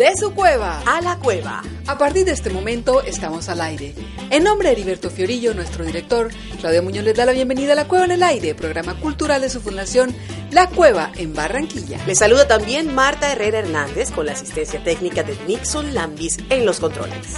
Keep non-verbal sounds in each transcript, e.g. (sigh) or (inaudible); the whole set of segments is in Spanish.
De su cueva a la cueva. A partir de este momento estamos al aire. En nombre de Heriberto Fiorillo, nuestro director, Claudia Muñoz les da la bienvenida a La Cueva en el Aire, programa cultural de su fundación La Cueva en Barranquilla. Le saluda también Marta Herrera Hernández con la asistencia técnica de Nixon Lambis en los controles.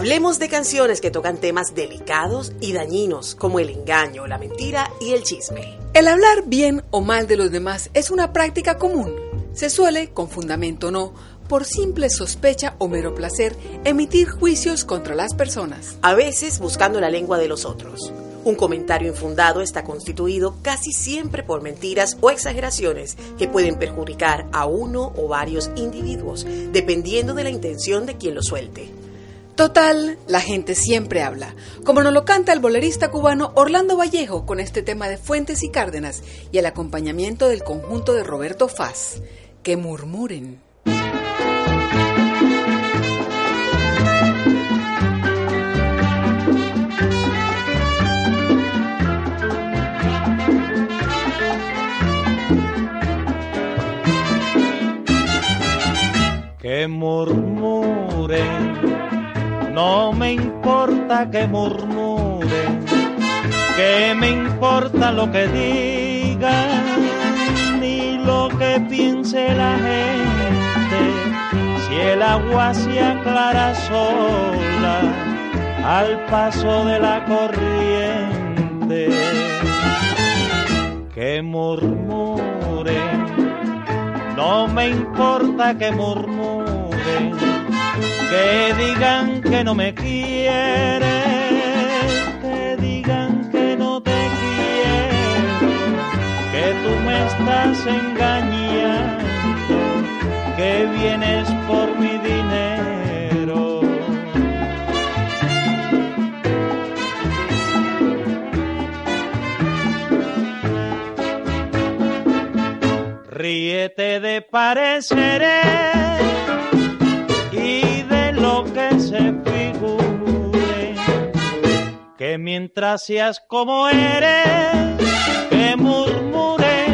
Hablemos de canciones que tocan temas delicados y dañinos como el engaño, la mentira y el chisme. El hablar bien o mal de los demás es una práctica común. Se suele, con fundamento o no, por simple sospecha o mero placer, emitir juicios contra las personas. A veces buscando la lengua de los otros. Un comentario infundado está constituido casi siempre por mentiras o exageraciones que pueden perjudicar a uno o varios individuos, dependiendo de la intención de quien lo suelte. Total, la gente siempre habla, como nos lo canta el bolerista cubano Orlando Vallejo con este tema de Fuentes y Cárdenas y el acompañamiento del conjunto de Roberto Faz. Que murmuren. Que murmuren no me importa que murmuren, que me importa lo que digan, ni lo que piense la gente. Si el agua se aclara sola al paso de la corriente, que murmuren, no me importa que murmuren que digan que no me quieres, que digan que no te quiero, que tú me estás engañando, que vienes por mi dinero. Ríete de pareceres mientras seas como eres, que murmure,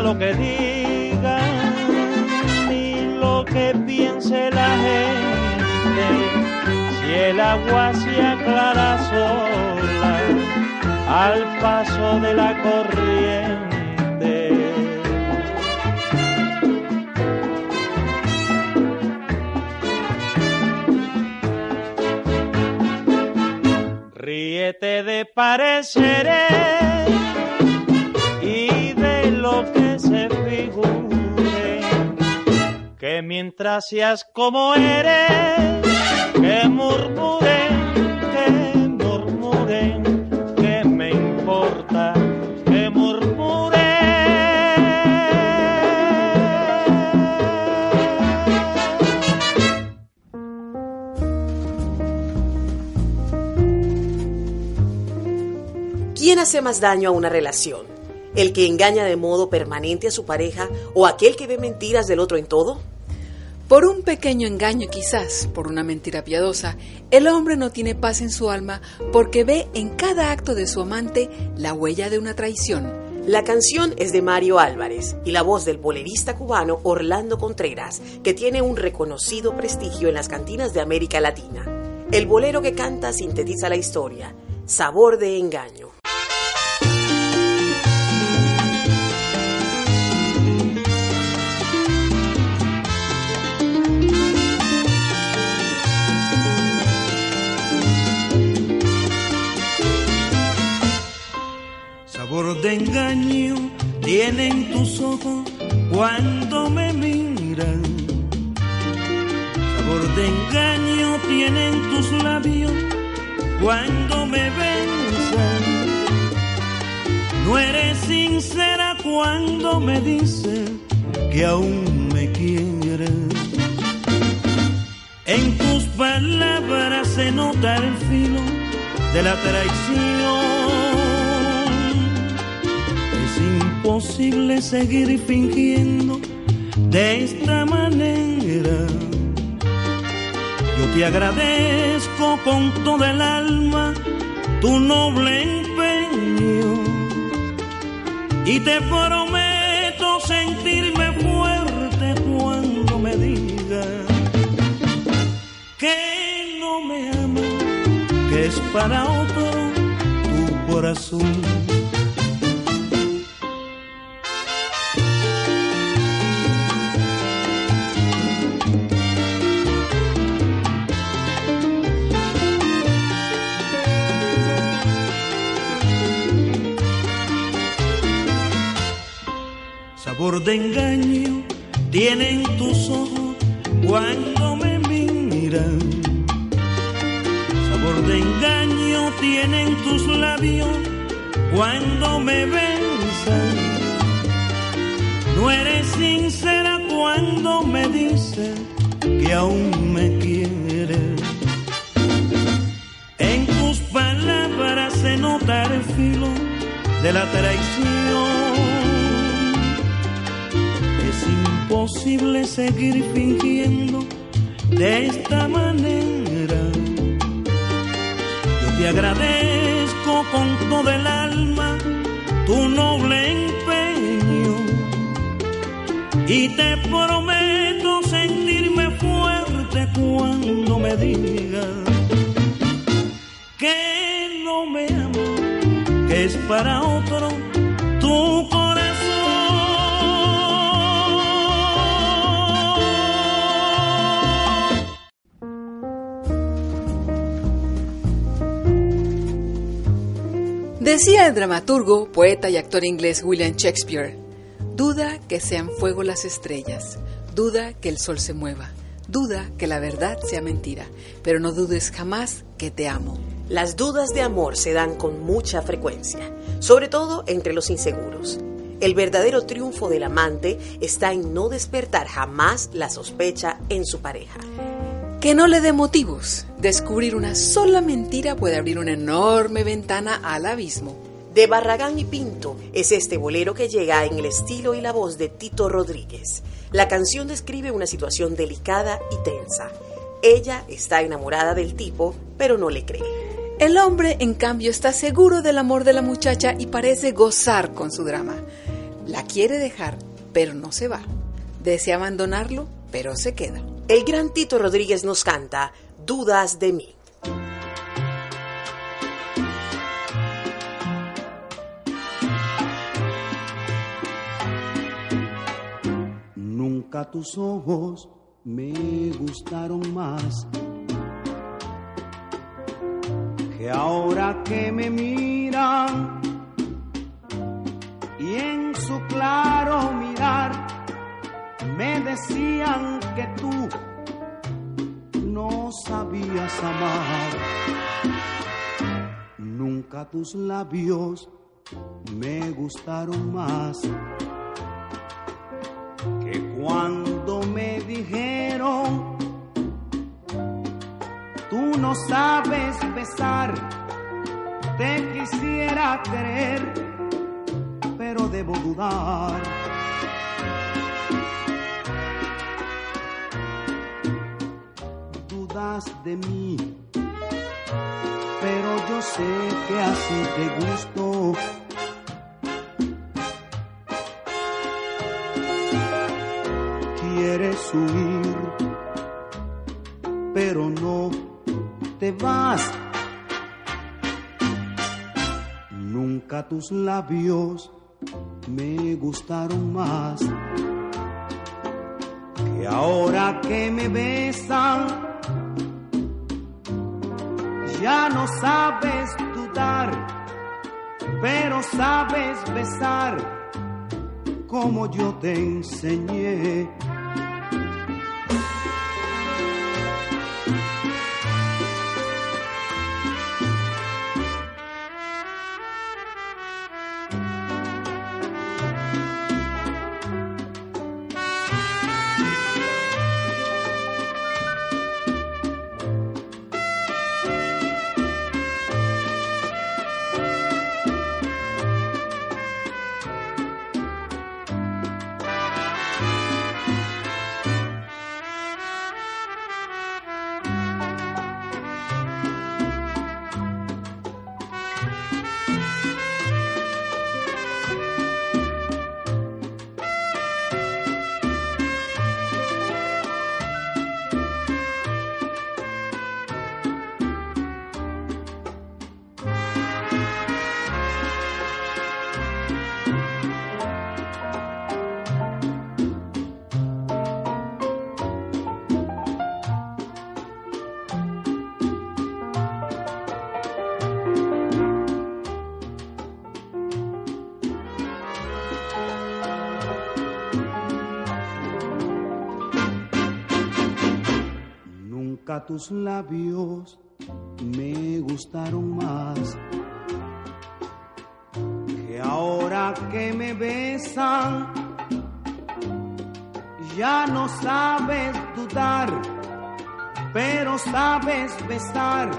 lo que digan, ni lo que piense la gente, si el agua se aclara sola al paso de la corriente. Ríete de pareceres que seas como eres, que murmuren, que murmuren, que me importa ¿Quién hace más daño a una relación? ¿El que engaña de modo permanente a su pareja o aquel que ve mentiras del otro en todo? Por un pequeño engaño quizás, por una mentira piadosa, el hombre no tiene paz en su alma porque ve en cada acto de su amante la huella de una traición. La canción es de Mario Álvarez y la voz del bolerista cubano Orlando Contreras, que tiene un reconocido prestigio en las cantinas de América Latina. El bolero que canta sintetiza la historia, Sabor de Engaño. De engaño tienen tus ojos cuando me miran. Sabor de engaño tienen tus labios cuando me besan. No eres sincera cuando me dices que aún me quieres. En tus palabras se nota el filo de la traición imposible seguir fingiendo de esta manera. Yo te agradezco con todo el alma tu noble empeño y te prometo sentirme fuerte cuando me digas que no me ama, que es para otro tu corazón. De engaño tienen tus ojos cuando me miran. Sabor de engaño tienen tus labios cuando me besan. No eres sincera cuando me dices que aún me quieres. En tus palabras se nota el filo de la traición imposible seguir fingiendo de esta manera. Yo te agradezco con todo el alma tu noble empeño y te prometo sentirme fuerte cuando me digas que no me amo, que es para otro Decía el dramaturgo, poeta y actor inglés William Shakespeare, duda que sean fuego las estrellas, duda que el sol se mueva, duda que la verdad sea mentira, pero no dudes jamás que te amo. Las dudas de amor se dan con mucha frecuencia, sobre todo entre los inseguros. El verdadero triunfo del amante está en no despertar jamás la sospecha en su pareja que no le dé motivos. Descubrir una sola mentira puede abrir una enorme ventana al abismo. De Barragán y Pinto es este bolero que llega en el estilo y la voz de Tito Rodríguez. La canción describe una situación delicada y tensa. Ella está enamorada del tipo, pero no le cree. El hombre, en cambio, está seguro del amor de la muchacha y parece gozar con su drama. La quiere dejar, pero no se va. Desea abandonarlo, pero se queda. El gran Tito Rodríguez nos canta Dudas de mí. Nunca tus ojos me gustaron más que ahora que me miran y en su claro mirar me decían que tú no sabías amar. Nunca tus labios me gustaron más que cuando me dijeron tú no sabes besar. Te quisiera querer, pero debo dudar de mí, pero yo sé que así te gusto. Quieres huir, pero no te vas. Nunca tus labios me gustaron más que ahora que me besan ya no sabes dudar, pero sabes besar. como yo te enseñé. Tus labios me gustaron más que ahora que me besan. Ya no sabes dudar pero sabes besar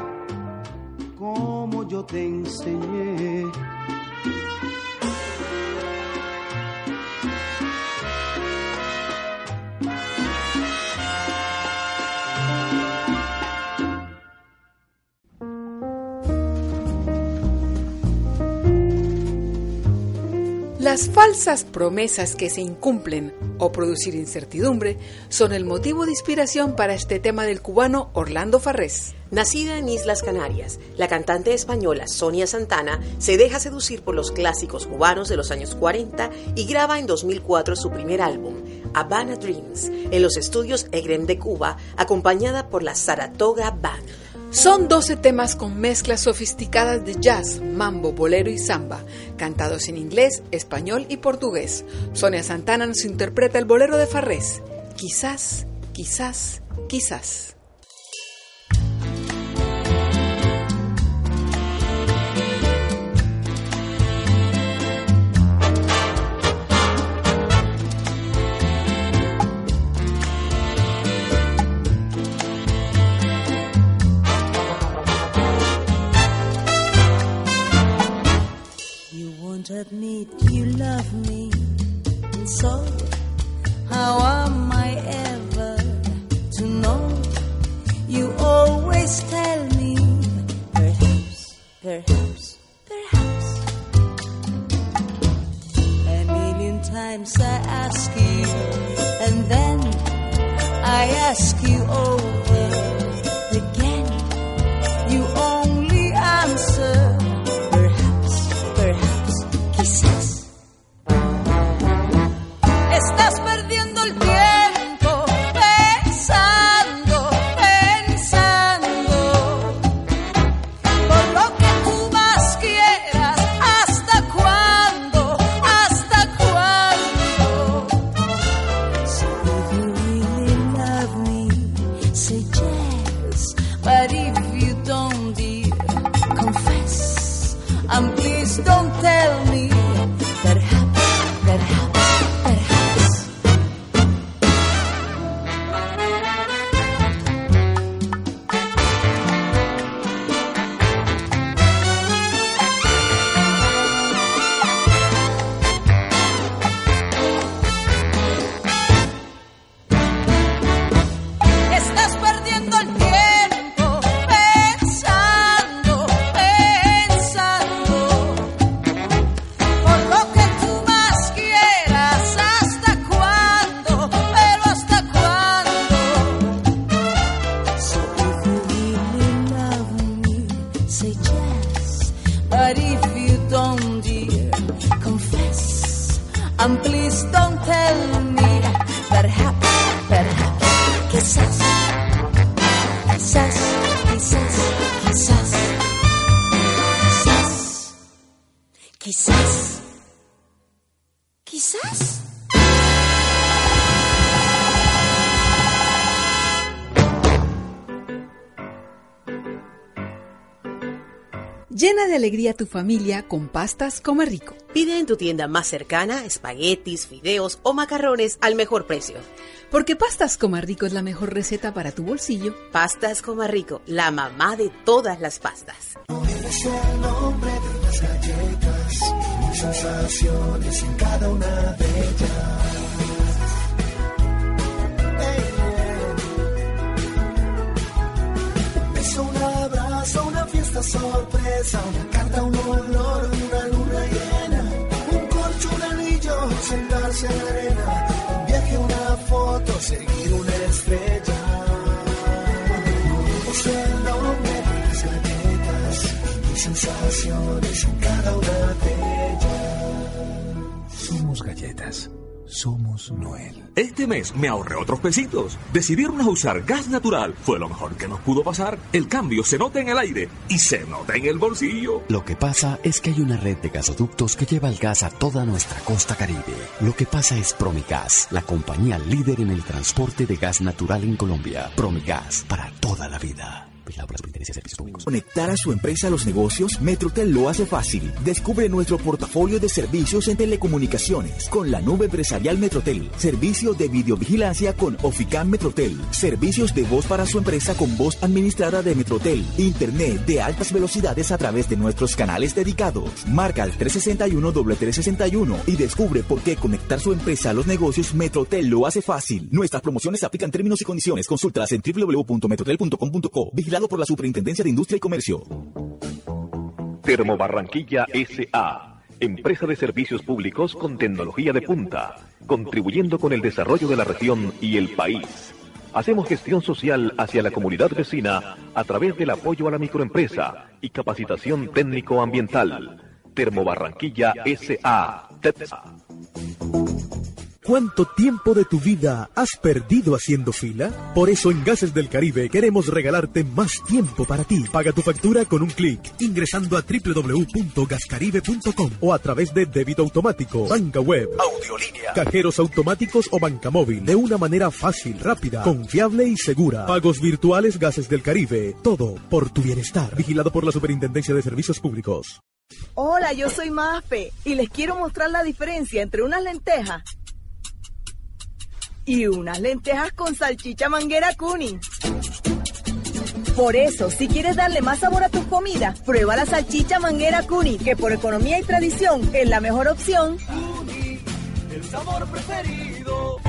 como yo te enseñé Las falsas promesas que se incumplen o producir incertidumbre son el motivo de inspiración para este tema del cubano Orlando Farrés. Nacida en Islas Canarias, la cantante española Sonia Santana se deja seducir por los clásicos cubanos de los años 40 y graba en 2004 su primer álbum, Habana Dreams, en los estudios Egrem de Cuba, acompañada por la Saratoga Band. Son 12 temas con mezclas sofisticadas de jazz, mambo, bolero y samba, cantados en inglés, español y portugués. Sonia Santana nos interpreta el bolero de Farrés. Quizás, quizás, quizás. Alegría tu familia con pastas Come Rico. Pide en tu tienda más cercana espaguetis, fideos o macarrones al mejor precio. Porque Pastas Coma Rico es la mejor receta para tu bolsillo. Pastas Coma Rico, la mamá de todas las pastas. sensaciones en cada una de ellas. Sorpresa, una carta, un olor, una luna llena, un corcho, un anillo, sentarse en la arena, un viaje, una foto, seguir una estrella. Es el nombre de las galletas, mis sensaciones en cada una de ellas. Somos galletas somos Noel. Este mes me ahorré otros pesitos. Decidieron usar gas natural. Fue lo mejor que nos pudo pasar. El cambio se nota en el aire y se nota en el bolsillo. Lo que pasa es que hay una red de gasoductos que lleva el gas a toda nuestra costa caribe. Lo que pasa es Promigas, la compañía líder en el transporte de gas natural en Colombia. Promigas, para toda la vida. Conectar a su empresa a los negocios, Metrotel lo hace fácil. Descubre nuestro portafolio de servicios en telecomunicaciones con la nube empresarial Metrotel. Servicio de videovigilancia con Oficam Metrotel. Servicios de voz para su empresa con voz administrada de Metrotel. Internet de altas velocidades a través de nuestros canales dedicados. Marca al 361 361 y descubre por qué conectar su empresa a los negocios Metrotel lo hace fácil. Nuestras promociones aplican términos y condiciones. Consultas en www.metrotel.com.co por la Superintendencia de Industria y Comercio. Termo Barranquilla S.A. Empresa de servicios públicos con tecnología de punta, contribuyendo con el desarrollo de la región y el país. Hacemos gestión social hacia la comunidad vecina a través del apoyo a la microempresa y capacitación técnico-ambiental. Termobarranquilla S.A. TEPSA. ¿Cuánto tiempo de tu vida has perdido haciendo fila? Por eso en Gases del Caribe queremos regalarte más tiempo para ti. Paga tu factura con un clic ingresando a www.gascaribe.com o a través de débito automático, banca web, audiolínea, cajeros automáticos o banca móvil de una manera fácil, rápida, confiable y segura. Pagos virtuales Gases del Caribe. Todo por tu bienestar. Vigilado por la Superintendencia de Servicios Públicos. Hola, yo soy Mafe y les quiero mostrar la diferencia entre unas lentejas y unas lentejas con salchicha manguera cuni. Por eso, si quieres darle más sabor a tus comidas, prueba la salchicha manguera cuni, que por economía y tradición es la mejor opción. el sabor preferido.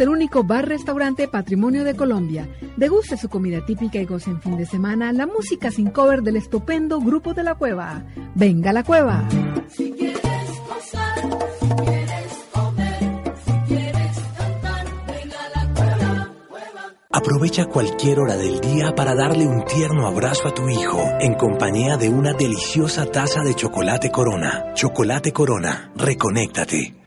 El único bar-restaurante Patrimonio de Colombia. Deguste su comida típica y goce en fin de semana la música sin cover del estupendo Grupo de la Cueva. ¡Venga a la Cueva! Si quieres gozar, si quieres comer, si quieres cantar, venga a la cueva, Aprovecha cualquier hora del día para darle un tierno abrazo a tu hijo en compañía de una deliciosa taza de chocolate Corona. Chocolate Corona, reconéctate.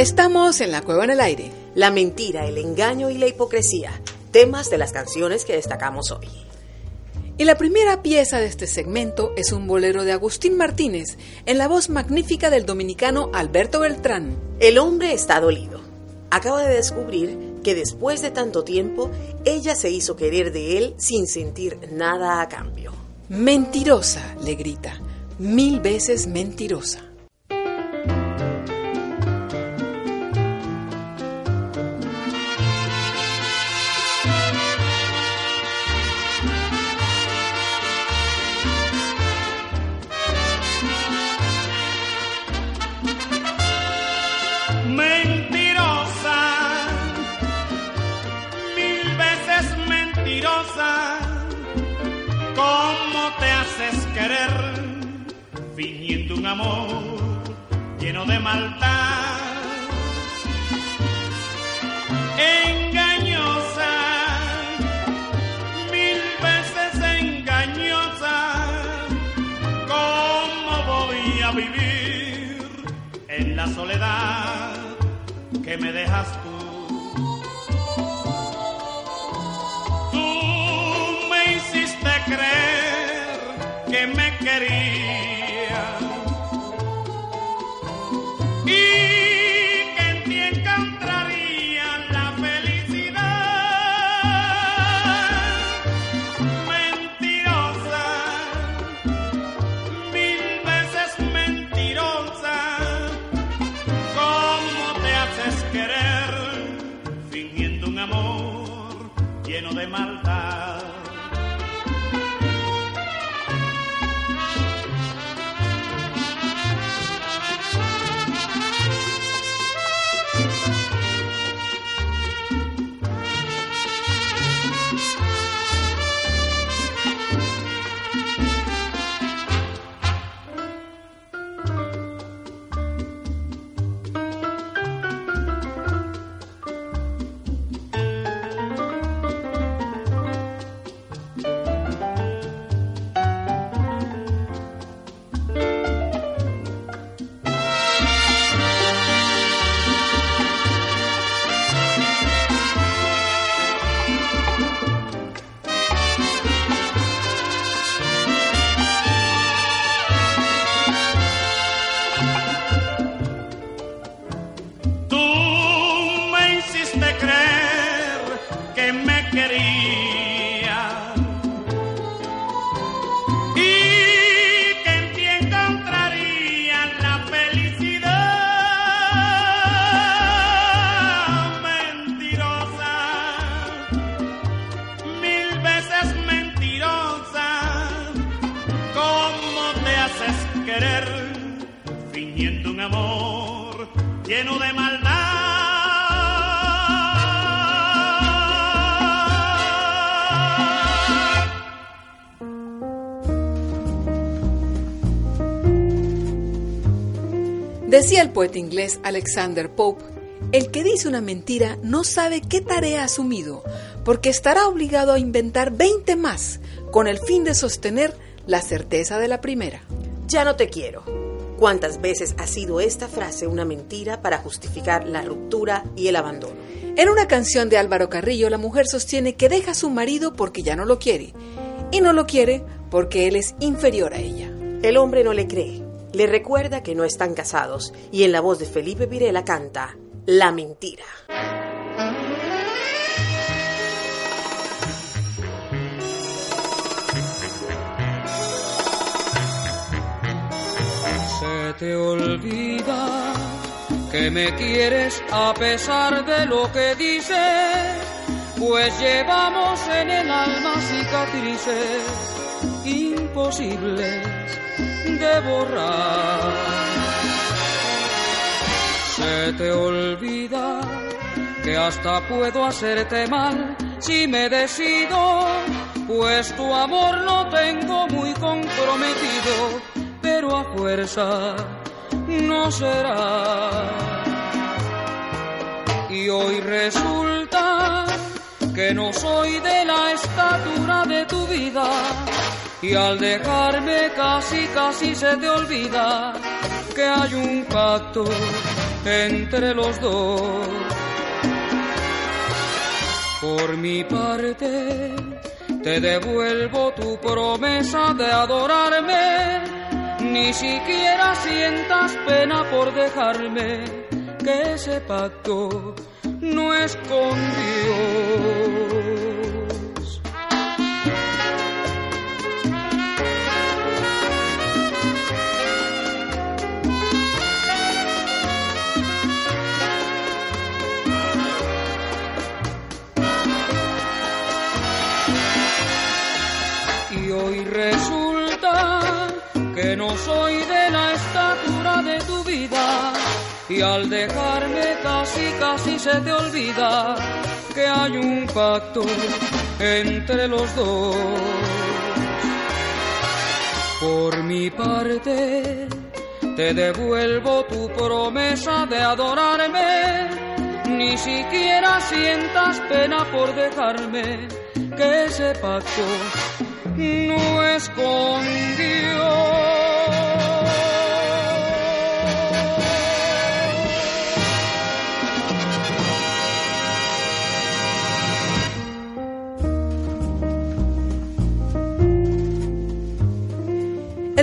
Estamos en la cueva en el aire. La mentira, el engaño y la hipocresía. Temas de las canciones que destacamos hoy. Y la primera pieza de este segmento es un bolero de Agustín Martínez, en la voz magnífica del dominicano Alberto Beltrán. El hombre está dolido. Acaba de descubrir que después de tanto tiempo, ella se hizo querer de él sin sentir nada a cambio. Mentirosa, le grita, mil veces mentirosa. El poeta inglés Alexander Pope, el que dice una mentira no sabe qué tarea ha asumido, porque estará obligado a inventar 20 más con el fin de sostener la certeza de la primera. Ya no te quiero. ¿Cuántas veces ha sido esta frase una mentira para justificar la ruptura y el abandono? En una canción de Álvaro Carrillo, la mujer sostiene que deja a su marido porque ya no lo quiere, y no lo quiere porque él es inferior a ella. El hombre no le cree, le recuerda que no están casados y en la voz de Felipe Virela canta La mentira. Se te olvida que me quieres a pesar de lo que dices, pues llevamos en el alma cicatrices imposibles de borrar. Se te olvida que hasta puedo hacerte mal si me decido, pues tu amor lo tengo muy comprometido, pero a fuerza no será. Y hoy resulta que no soy de la estatura de tu vida. Y al dejarme casi, casi se te olvida que hay un pacto entre los dos. Por mi parte, te devuelvo tu promesa de adorarme. Ni siquiera sientas pena por dejarme, que ese pacto no es con Dios. Que no soy de la estatura de tu vida. Y al dejarme casi, casi se te olvida que hay un pacto entre los dos. Por mi parte, te devuelvo tu promesa de adorarme. Ni siquiera sientas pena por dejarme que ese pacto no es con Dios.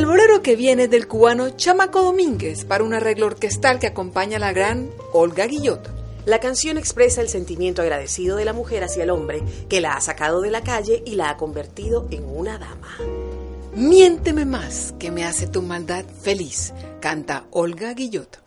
Sonido que viene del cubano Chamaco Domínguez para un arreglo orquestal que acompaña a la gran Olga Guillot. La canción expresa el sentimiento agradecido de la mujer hacia el hombre que la ha sacado de la calle y la ha convertido en una dama. Miénteme más, que me hace tu maldad feliz, canta Olga Guillot.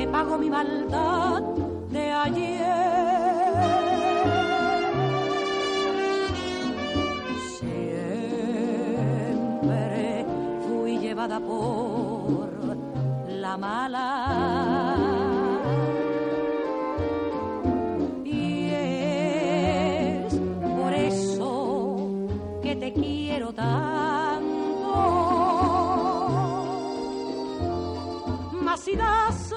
Que pago mi maldad de ayer. Siempre fui llevada por la mala. Y es por eso que te quiero tanto. Mas si das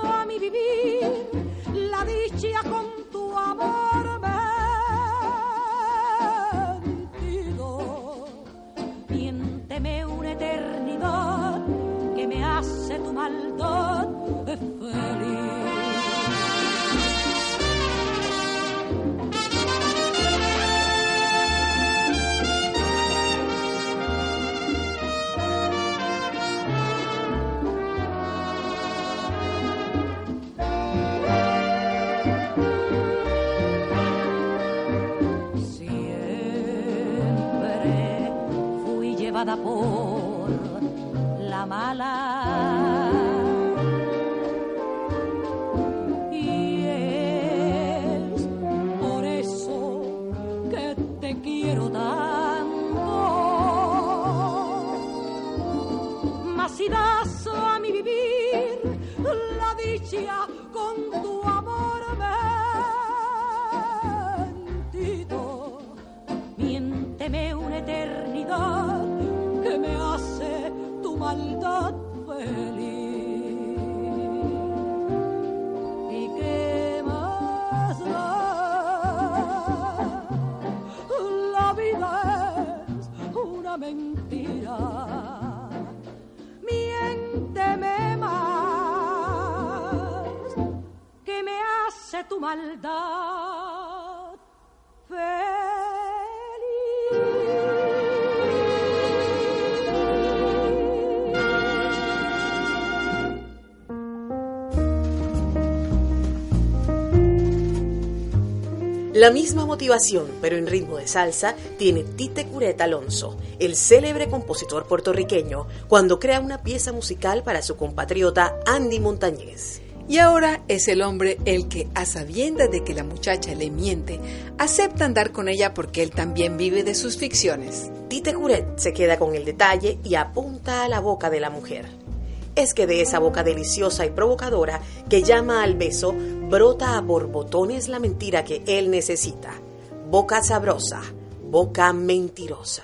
La misma motivación, pero en ritmo de salsa, tiene Tite Curet Alonso, el célebre compositor puertorriqueño, cuando crea una pieza musical para su compatriota Andy Montañez. Y ahora es el hombre el que, a sabiendas de que la muchacha le miente, acepta andar con ella porque él también vive de sus ficciones. Tite Curet se queda con el detalle y apunta a la boca de la mujer. Es que de esa boca deliciosa y provocadora que llama al beso, brota a borbotones la mentira que él necesita. Boca sabrosa, boca mentirosa.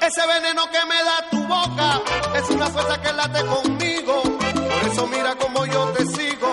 Ese veneno que me da tu boca es una fuerza que late conmigo. Por eso mira como yo te sigo,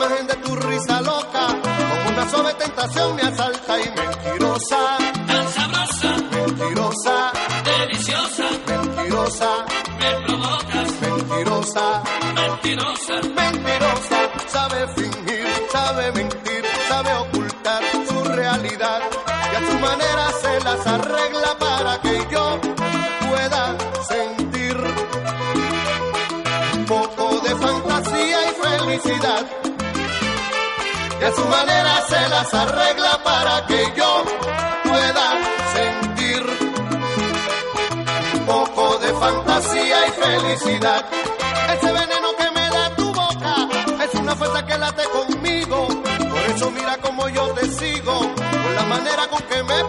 imagen de tu risa loca, como una suave tentación me asalta y mentirosa, tan sabrosa, mentirosa, deliciosa, mentirosa, me provocas, mentirosa, mentirosa, mentirosa, sabe fingir, sabe mentir, sabe ocultar su realidad. Y a su manera se las arregla para que yo pueda sentir. poco de fantasía y felicidad. Y a su manera se las arregla para que yo pueda sentir un poco de fantasía y felicidad. Ese veneno que me da tu boca es una fuerza que late conmigo. Por eso mira como yo te sigo, con la manera con que me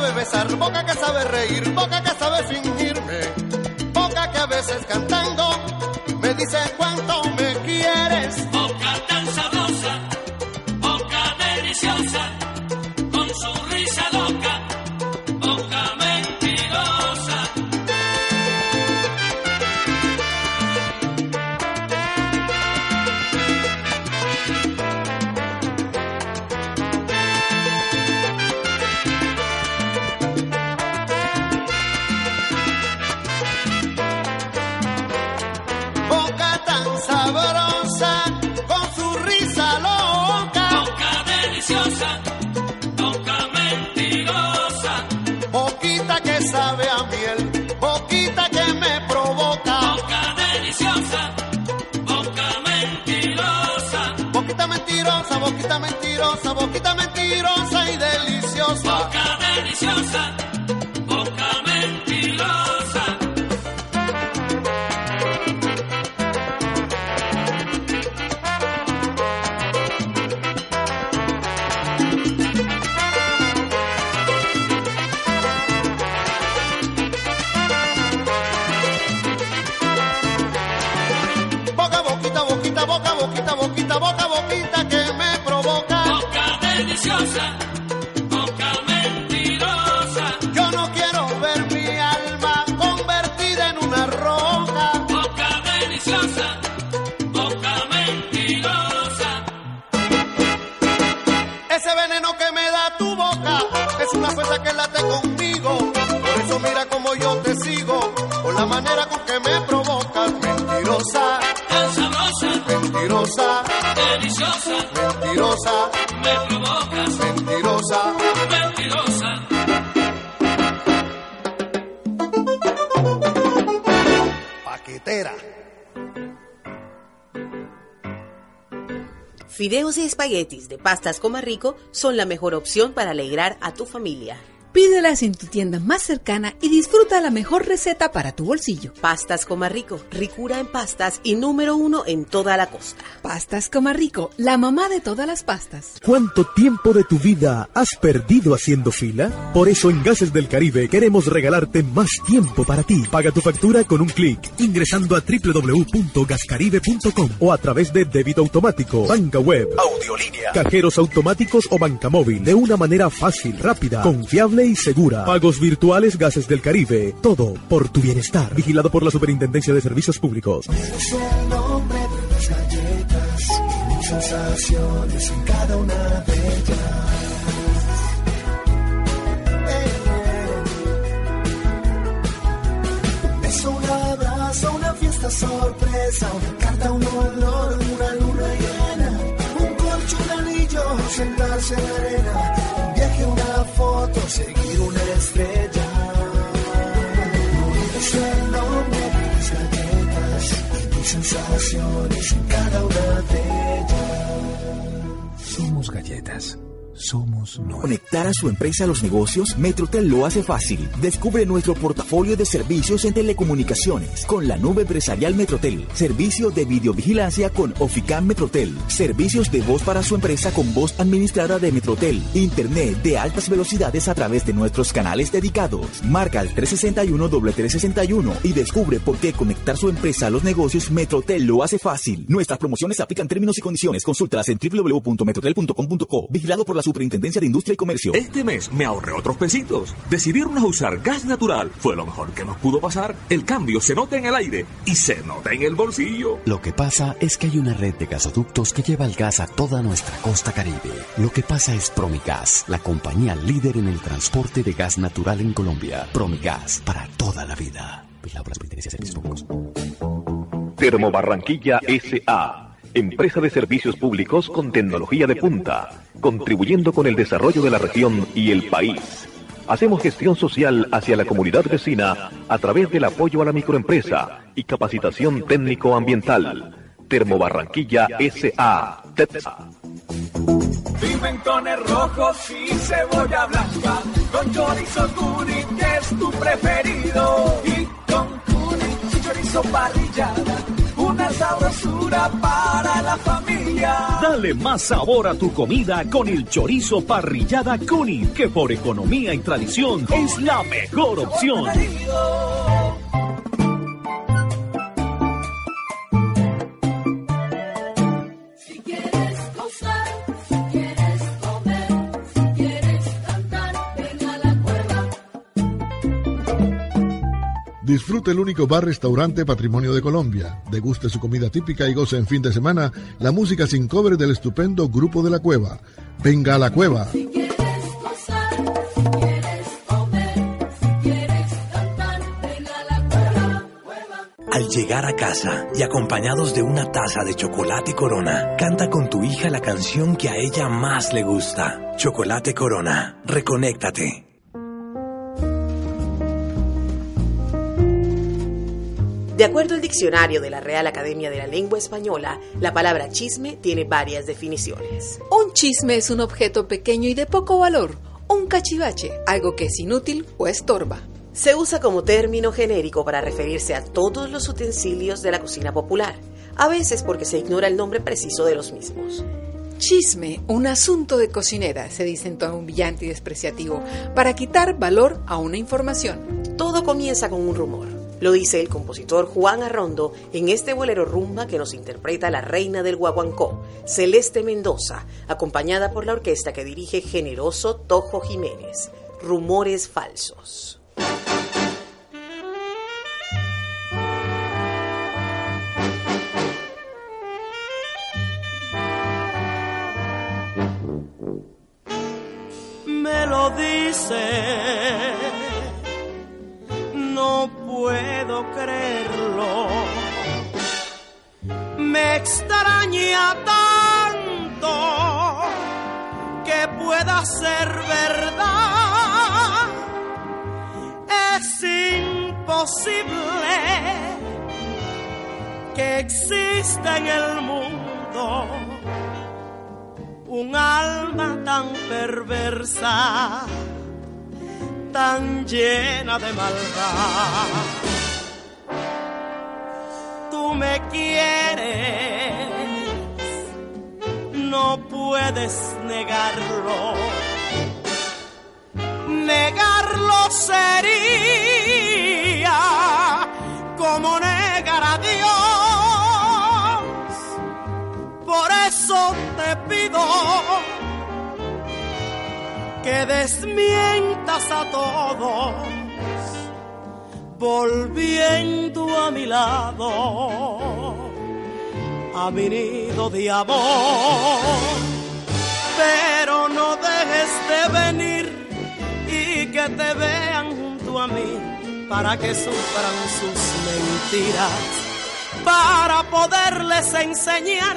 sabe besar, boca que sabe reír, boca que sabe fingirme. Boca que a veces cantando me dice cuánto me que me provocas. Mentirosa, Tan sabrosa, mentirosa, deliciosa, mentirosa, me provocas, mentirosa. mentirosa. Paquetera. Fideos y espaguetis de pastas Comarrico son la mejor opción para alegrar a tu familia. Pídelas en tu tienda más cercana y disfruta la mejor receta para tu bolsillo. Pastas Comarrico, ricura en pastas y número uno en toda la costa. Pastas Comarrico, la mamá de todas las pastas. ¿Cuánto tiempo de tu vida has perdido haciendo fila? Por eso en Gases del Caribe queremos regalarte más tiempo para ti. Paga tu factura con un clic ingresando a www.gascaribe.com o a través de débito automático, banca web, Audiolínea. cajeros automáticos o banca móvil de una manera fácil, rápida, confiable y segura. Pagos virtuales Gases del Caribe. Todo por tu bienestar. Vigilado por la Superintendencia de Servicios Públicos. Es el nombre de las galletas y sensaciones en cada una de ellas. Es un abrazo, una fiesta sorpresa, una carta, un olor, una luna llena, un corcho, un anillo, sentarse en la arena, foto, seguir una estrella. Es el nombre de las galletas y mis sensaciones en cada una de ellas. Somos galletas. Somos. Conectar a su empresa a los negocios, Metrotel lo hace fácil. Descubre nuestro portafolio de servicios en telecomunicaciones con la nube empresarial Metrotel. Servicio de videovigilancia con Oficam Metrotel. Servicios de voz para su empresa con voz administrada de Metrotel. Internet de altas velocidades a través de nuestros canales dedicados. Marca al 361-361 y descubre por qué conectar su empresa a los negocios Metrotel lo hace fácil. Nuestras promociones aplican términos y condiciones. Consultas en www.metrotel.com.co. Vigilado por la Superintendencia de Industria y Comercio. Este mes me ahorré otros pesitos. Decidieron usar gas natural. Fue lo mejor que nos pudo pasar. El cambio se nota en el aire y se nota en el bolsillo. Lo que pasa es que hay una red de gasoductos que lleva el gas a toda nuestra costa caribe. Lo que pasa es Promigas, la compañía líder en el transporte de gas natural en Colombia. Promigas, para toda la vida. Vigilado por la Superintendencia de Servicios Públicos. Termobarranquilla S.A. Empresa de servicios públicos con tecnología de punta, contribuyendo con el desarrollo de la región y el país. Hacemos gestión social hacia la comunidad vecina a través del apoyo a la microempresa y capacitación técnico-ambiental. Termobarranquilla S.A. TEPSA. Pimentones rojos y cebolla blanca, con chorizo que es tu preferido. Y con cuni, chorizo parrillada, sabrosura para la familia. Dale más sabor a tu comida con el chorizo parrillada Cuni, que por economía y tradición es la mejor opción. Disfrute el único bar-restaurante Patrimonio de Colombia. Deguste su comida típica y goce en fin de semana la música sin cobre del estupendo Grupo de la Cueva. Venga a la Cueva. Si quieres gozar, si quieres comer, si quieres cantar, ven a la cueva. Al llegar a casa y acompañados de una taza de chocolate corona, canta con tu hija la canción que a ella más le gusta. Chocolate Corona, reconéctate. De acuerdo al diccionario de la Real Academia de la Lengua Española, la palabra chisme tiene varias definiciones. Un chisme es un objeto pequeño y de poco valor, un cachivache, algo que es inútil o estorba. Se usa como término genérico para referirse a todos los utensilios de la cocina popular, a veces porque se ignora el nombre preciso de los mismos. Chisme, un asunto de cocinera, se dice en tono humillante y despreciativo, para quitar valor a una información. Todo comienza con un rumor. Lo dice el compositor Juan Arrondo en este bolero rumba que nos interpreta la reina del guaguancó, Celeste Mendoza, acompañada por la orquesta que dirige Generoso Tojo Jiménez. Rumores falsos. me lo dice. Puedo creerlo. Me extraña tanto que pueda ser verdad. Es imposible que exista en el mundo un alma tan perversa, tan llena de maldad. Tú me quieres, no puedes negarlo. Negarlo sería como negar a Dios. Por eso te pido que desmientas a todos, volviendo a mi lado, a mi nido. Pero no dejes de venir y que te vean junto a mí para que sufran sus mentiras, para poderles enseñar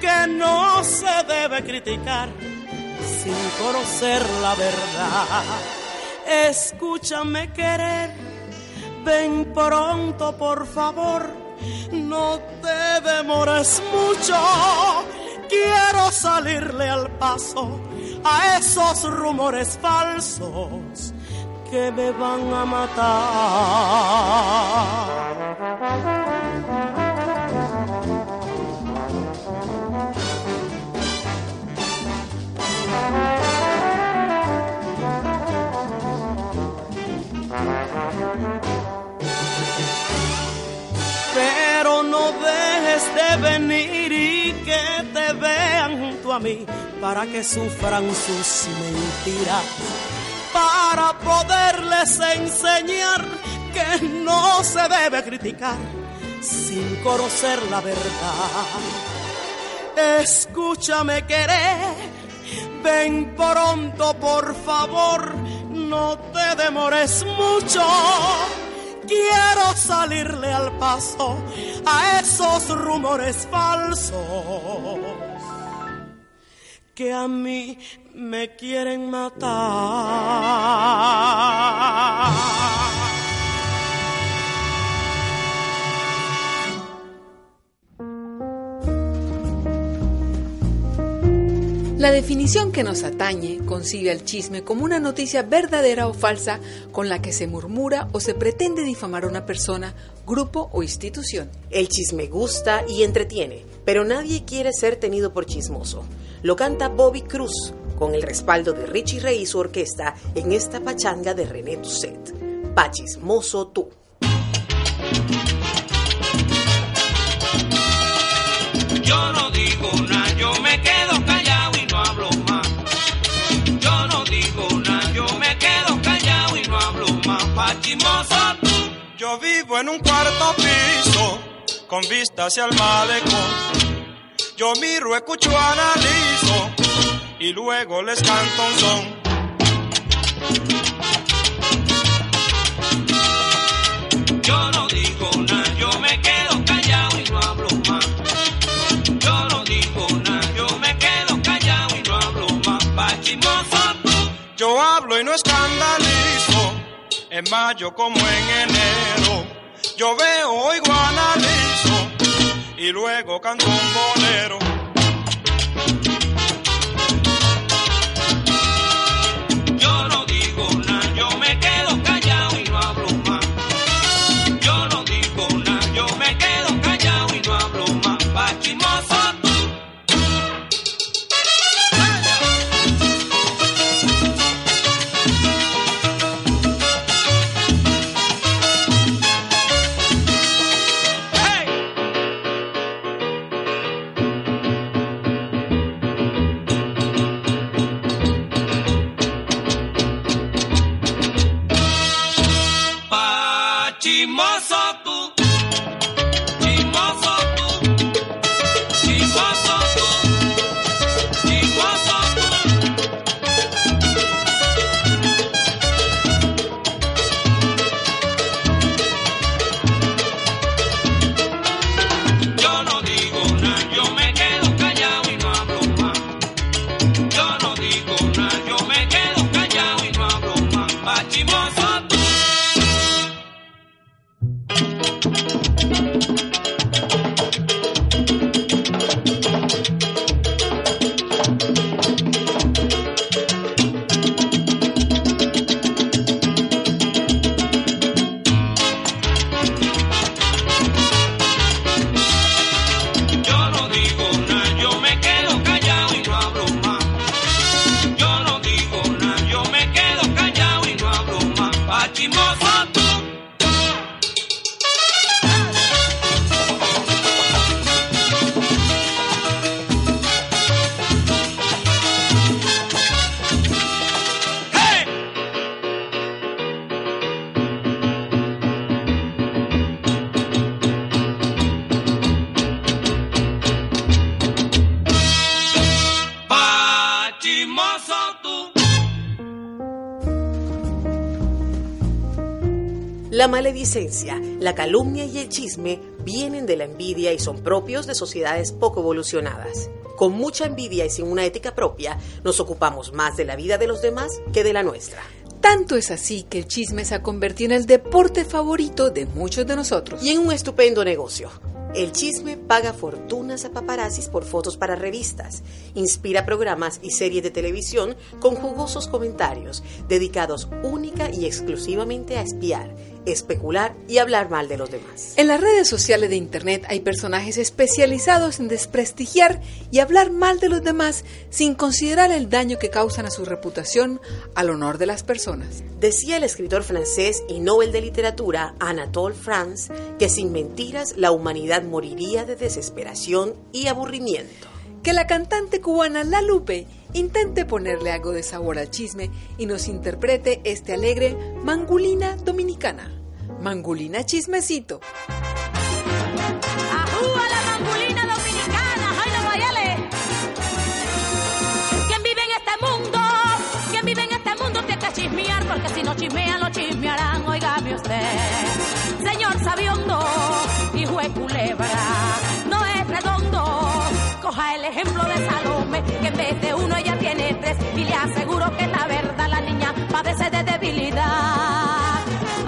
que no se debe criticar sin conocer la verdad. Escúchame querer, ven pronto por favor, no te demores mucho. Quiero salirle al paso a esos rumores falsos que me van a matar. Para que sufran sus mentiras, para poderles enseñar que no se debe criticar sin conocer la verdad. Escúchame querer, ven pronto por favor, no te demores mucho quiero salirle al paso a esos rumores falsos que a mí me quieren matar. La definición que nos atañe concibe al chisme como una noticia verdadera o falsa con la que se murmura o se pretende difamar a una persona, grupo o institución. El chisme gusta y entretiene, pero nadie quiere ser tenido por chismoso. Lo canta Bobby Cruz con el respaldo de Richie Rey y su orquesta en esta pachanga de René Tusset. Pa' chismoso tú. Yo no digo nada, yo me quedo callado y no hablo más. Yo no digo nada, yo me quedo callado y no hablo más. Pa' chismoso tú. Yo vivo en un cuarto piso con vista hacia el malecón. Yo miro, escucho, analizo y luego les canto un son. Yo no digo nada, yo me quedo callado y no hablo más. Yo no digo nada, yo me quedo callado y no hablo más. Pa' chismoso tú. Yo hablo y no escandalizo, en mayo como en enero. Yo veo, oigo, analizo y luego canto un bolero. La calumnia y el chisme vienen de la envidia y son propios de sociedades poco evolucionadas. Con mucha envidia y sin una ética propia, nos ocupamos más de la vida de los demás que de la nuestra. Tanto es así que el chisme se ha convertido en el deporte favorito de muchos de nosotros. Y en un estupendo negocio. El chisme paga fortunas a paparazzis por fotos para revistas, inspira programas y series de televisión con jugosos comentarios dedicados única y exclusivamente a espiar, especular y hablar mal de los demás. En las redes sociales de Internet hay personajes especializados en desprestigiar y hablar mal de los demás sin considerar el daño que causan a su reputación, al honor de las personas. Decía el escritor francés y Nobel de Literatura Anatole France que sin mentiras la humanidad moriría de desesperación y aburrimiento. Que la cantante cubana La Lupe intente ponerle algo de sabor al chisme y nos interprete este alegre Mangulina Dominicana. Mangulina Chismecito. ¡Ajúa la mangulina dominicana! ¡Ay, no vayale! ¿Quién vive en este mundo? ¿Quién vive en este mundo tiene que chismear? Porque si no chismean, lo chismearán. Óigame usted. Señor sabiondo, hijo de culebra, el ejemplo de Salome, que en vez de uno ella tiene tres. Y le aseguro que la verdad la niña padece de debilidad.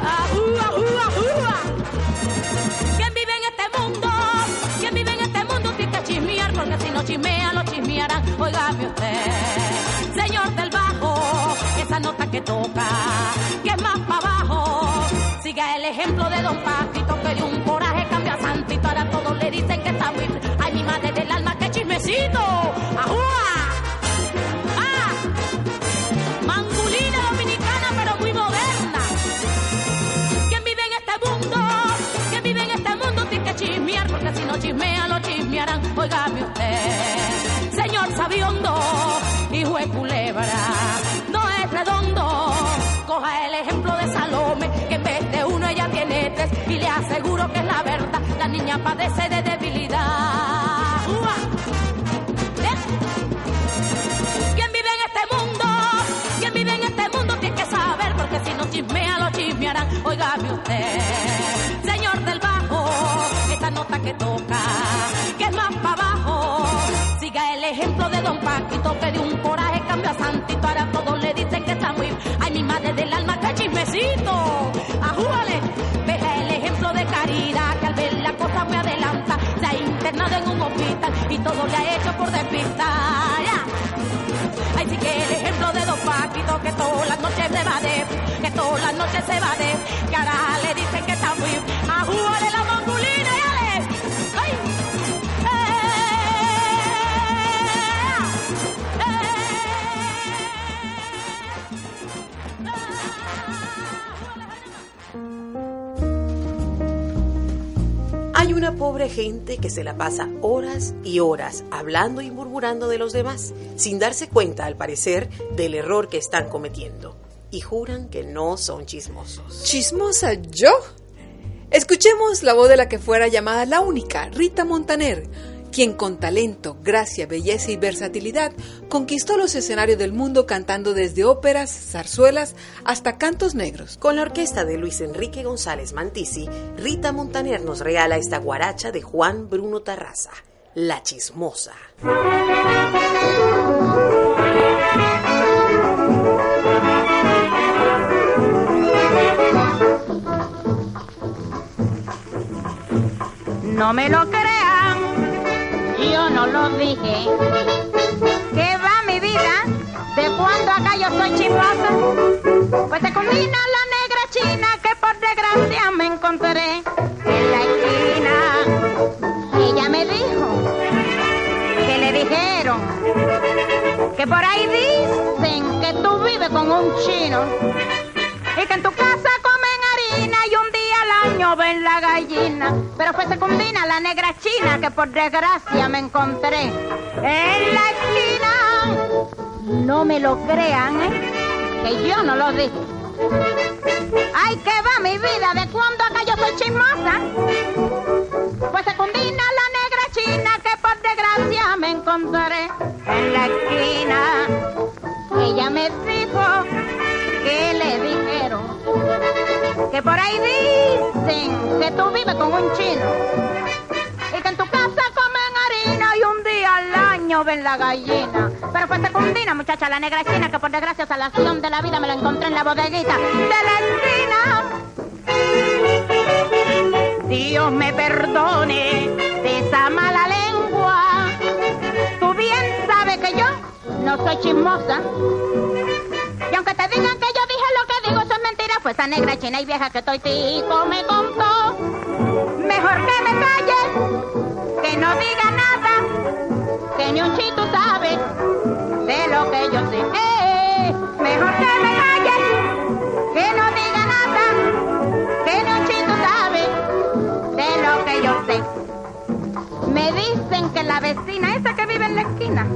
¡Ajú! ¿Quién vive en este mundo? ¿Quién vive en este mundo? Tiene que chismear, porque si no chismea, lo chismearán. Óigame usted, señor del bajo, esa nota que toca, que es más para abajo. Siga el ejemplo de don Paquito, chismecito. ¡Ajúa! ¡Ah! Mangulina dominicana, pero muy moderna. ¿Quién vive en este mundo? ¿Quién vive en este mundo? Tiene que chismear, porque si no chismea, lo chismearán. Óigame usted, señor sabiondo, hijo de culebra, no es redondo. Coja el ejemplo de Salome, que en vez de uno ella tiene tres, y le aseguro que es la verdad, la niña padece de debilidad. Óigame usted, señor del bajo, esta nota que toca, que es más para abajo. Siga el ejemplo de don Paquito, que de un coraje cambia santito. Ahora todos le dicen que está muy... Ay, mi madre del alma, que chismecito. Ajúale, veja el ejemplo de caridad, que al ver la cosa muy adelanta, se ha internado en un hospital y todo le ha hecho por despistar. Ay, sí que que todas las noches se va de, que todas las noches se va de, que ahora le dicen que está muy, ajúale la Hay una pobre gente que se la pasa horas y horas hablando y murmurando de los demás, sin darse cuenta, al parecer, del error que están cometiendo. Y juran que no son chismosos. ¿Chismosa yo? Escuchemos la voz de la que fuera llamada la única, Rita Montaner, quien con talento, gracia, belleza y versatilidad conquistó los escenarios del mundo cantando desde óperas, zarzuelas hasta cantos negros. Con la orquesta de Luis Enrique González Mantisi, Rita Montaner nos regala esta guaracha de Juan Bruno Tarraza, La Chismosa. No me lo crean, yo no lo dije. ¿Qué va mi vida? ¿De cuándo acá yo soy chismosa? Pues secundina la negra china que por desgracia me encontré en la esquina. Ella me dijo que le dijeron que por ahí dicen que tú vives con un chino y que en tu casa ven la gallina. Pero fue secundina la negra china que por desgracia me encontré en la esquina. No me lo crean, ¿eh? Que yo no lo dije. Ay, que va mi vida, ¿de cuándo acá yo soy chismosa? Pues secundina la negra china que por desgracia me encontré en la esquina. Ella me dijo que le dijeron que por ahí dicen que tú vives con un chino y que en tu casa comen harina y un día al año ven la gallina. Pero fue secundina, muchacha, la negra china que por desgracia salación de la vida me la encontré en la bodeguita de la esquina. Dios me perdone de esa mala lengua. Tú bien sabes que yo no soy chismosa. Y aunque te digan que yo dije lo que mentira, pues esa negra china y vieja que estoy tico me contó. Mejor que me calles, que no diga nada, que ni un chito sabe de lo que yo sé. Mejor que me calles, que no diga Me dicen que la vecina esa que vive en la esquina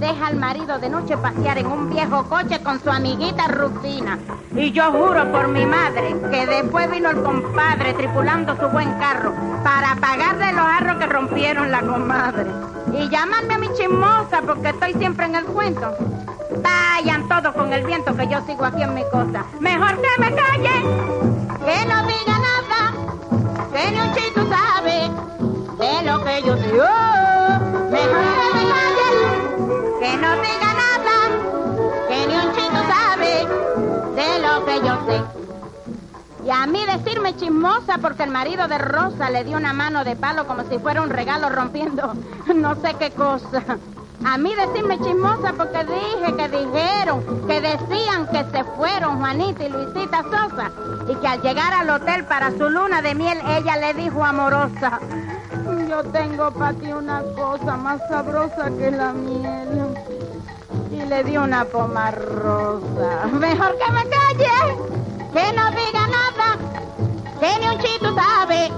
deja al marido de noche pasear en un viejo coche con su amiguita Rufina. Y yo juro por mi madre que después vino el compadre tripulando su buen carro para pagarle los arros que rompieron la comadre. Y llamarme a mi chismosa porque estoy siempre en el cuento. Vayan todos con el viento que yo sigo aquí en mi cosa. Mejor que me porque el marido de Rosa le dio una mano de palo como si fuera un regalo rompiendo (laughs) no sé qué cosa. A mí decirme chismosa porque dije que dijeron, que decían que se fueron Juanita y Luisita Sosa y que al llegar al hotel para su luna de miel ella le dijo amorosa, yo tengo para ti una cosa más sabrosa que la miel. Y le dio una poma rosa. (laughs) Mejor que me calle, que no diga nada, que ni un chito sabe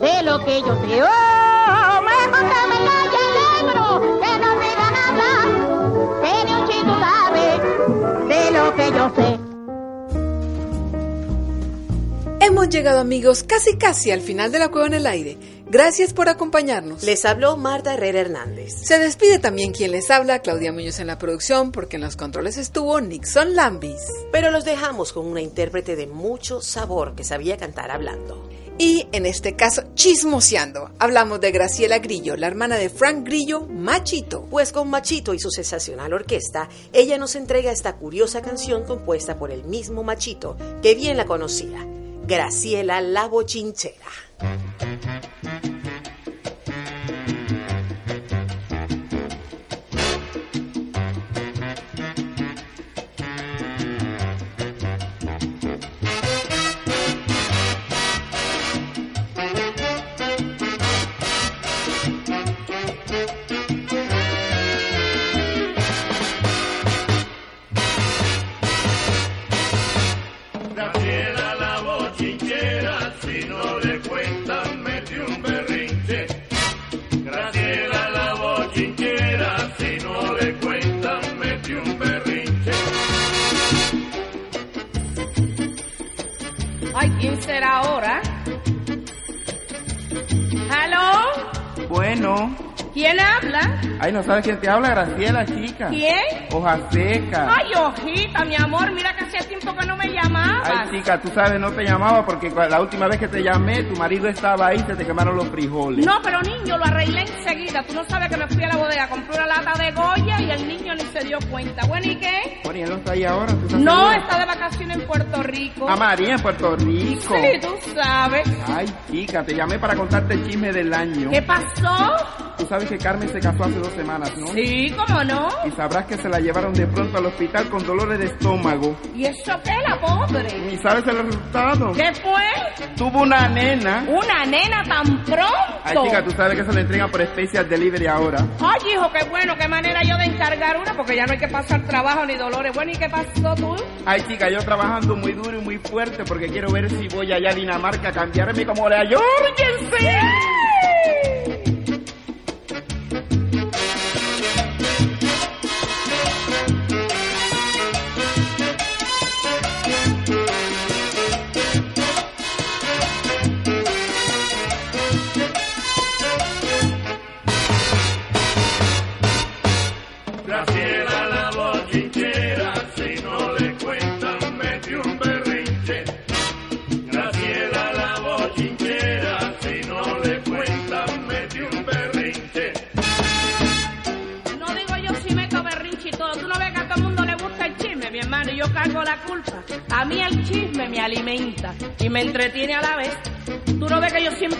de lo que yo sé. Oh, mejor que me calle, negro, que no diga nada, que ni un chito sabe de lo que yo sé. Hemos llegado amigos casi casi al final de la cueva en el aire. Gracias por acompañarnos. Les habló Marta Herrera Hernández. Se despide también quien les habla, Claudia Muñoz en la producción, porque en los controles estuvo Nixon Lambis. Pero los dejamos con una intérprete de mucho sabor que sabía cantar hablando. Y en este caso, chismoseando. Hablamos de Graciela Grillo, la hermana de Frank Grillo, Machito. Pues con Machito y su sensacional orquesta, ella nos entrega esta curiosa canción compuesta por el mismo Machito, que bien la conocía, Graciela la Bochinchera. Thank you. ¿No sabes quién te habla? Graciela, chica. ¿Quién? Hoja seca. Ay, hojita, mi amor, mira que hacía tiempo que no me llamabas. Ay, chica, tú sabes, no te llamaba porque la última vez que te llamé, tu marido estaba ahí se te quemaron los frijoles. No, pero niño, lo arreglé enseguida. Tú no sabes que me fui a la bodega, compré una lata de Goya y el niño ni se dio cuenta. Bueno, ¿y qué? Bueno, ¿y él no está ahí ahora? ¿Tú estás No, segura? está de vacaciones en Puerto Rico. A María, en Puerto Rico. Sí, tú sabes. Ay, chica, te llamé para contarte el chisme del año. ¿Qué pasó? Tú sabes que Carmen se casó hace dos semanas, ¿no? Sí, ¿cómo no? Y sabrás que se la llevaron de pronto al hospital con dolores de estómago. ¿Y eso qué, la pobre? ¿Y sabes el resultado? ¿Qué fue? Tuvo una nena. ¿Una nena tan pronto? Ay, chica, tú sabes que se le entrega por Special Delivery ahora. Ay, hijo, qué bueno, qué manera yo de encargar una, porque ya no hay que pasar trabajo ni dolores. Bueno, ¿y qué pasó tú? Ay, chica, yo trabajando muy duro y muy fuerte porque quiero ver si voy allá a Dinamarca a cambiarme como la Jorgensen. Graciela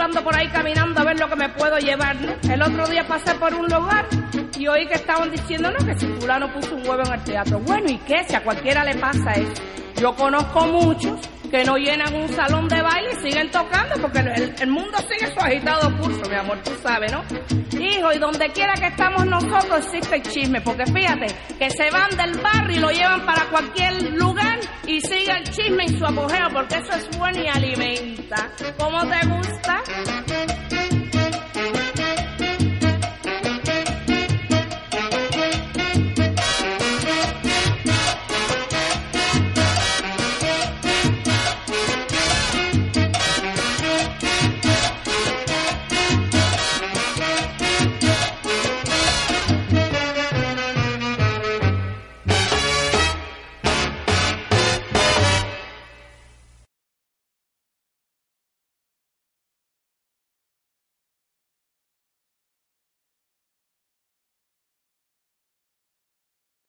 ando por ahí caminando a ver lo que me puedo llevar. El otro día pasé por un lugar y oí que estaban diciendo, no, que si fulano puso un huevo en el teatro. Bueno, ¿y qué? Si a cualquiera le pasa eso. Yo conozco muchos que no llenan un salón de baile y siguen tocando porque el, el mundo sigue su agitado curso, mi amor, tú sabes, ¿no? Hijo, y donde quiera que estamos nosotros existe el chisme, porque fíjate que se van del barrio y lo llevan para cualquier lugar y sigue el chisme en su apogeo, porque eso es bueno y alimenta. ¿Cómo te gusta?